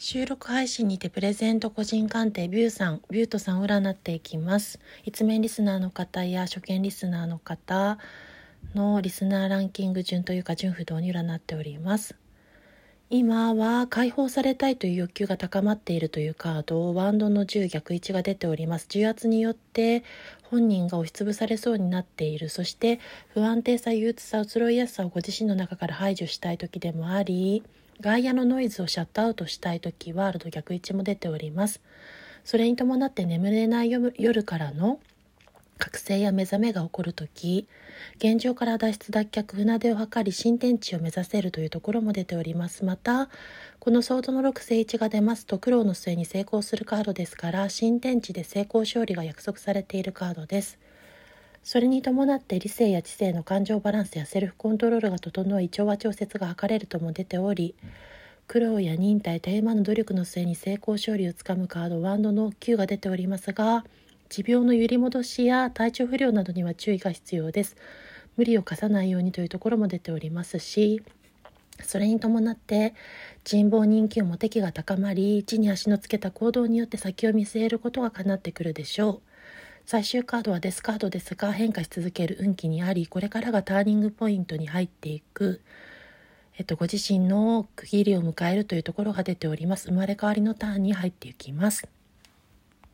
収録配信にてプレゼント個人鑑定ビューさん、ビュートさんを占っていきます。一面リスナーの方や初見リスナーの方のリスナーランキング順というか順不動に占っております。今は解放されたいという欲求が高まっているというカード、ワンドの10逆1が出ております。重圧によって本人が押しつぶされそうになっている。そして不安定さ、憂鬱さ、移ろいやすさをご自身の中から排除したい時でもあり、外野のノイズをシャットアウトしたい時ワールド逆位置も出ておりますそれに伴って眠れない夜からの覚醒や目覚めが起こる時現状から脱出脱却船出を図り新天地を目指せるというところも出ております。またこのソードの6正位置が出ますと苦労の末に成功するカードですから新天地で成功勝利が約束されているカードです。それに伴って理性や知性の感情バランスやセルフコントロールが整い調和調節が図れるとも出ており苦労や忍耐絶え間の努力の末に成功勝利をつかむカードワンドの9が出ておりますが持病の揺り戻しや体調不良などには注意が必要です。無理を課さないようにというところも出ておりますしそれに伴って人望人気をも敵が高まり地に足のつけた行動によって先を見据えることが叶ってくるでしょう。最終カードはデスカードですが変化し続ける運気にありこれからがターニングポイントに入っていく、えっと、ご自身の区切りを迎えるというところが出ております。生まれ変わりのターンに入っていきます。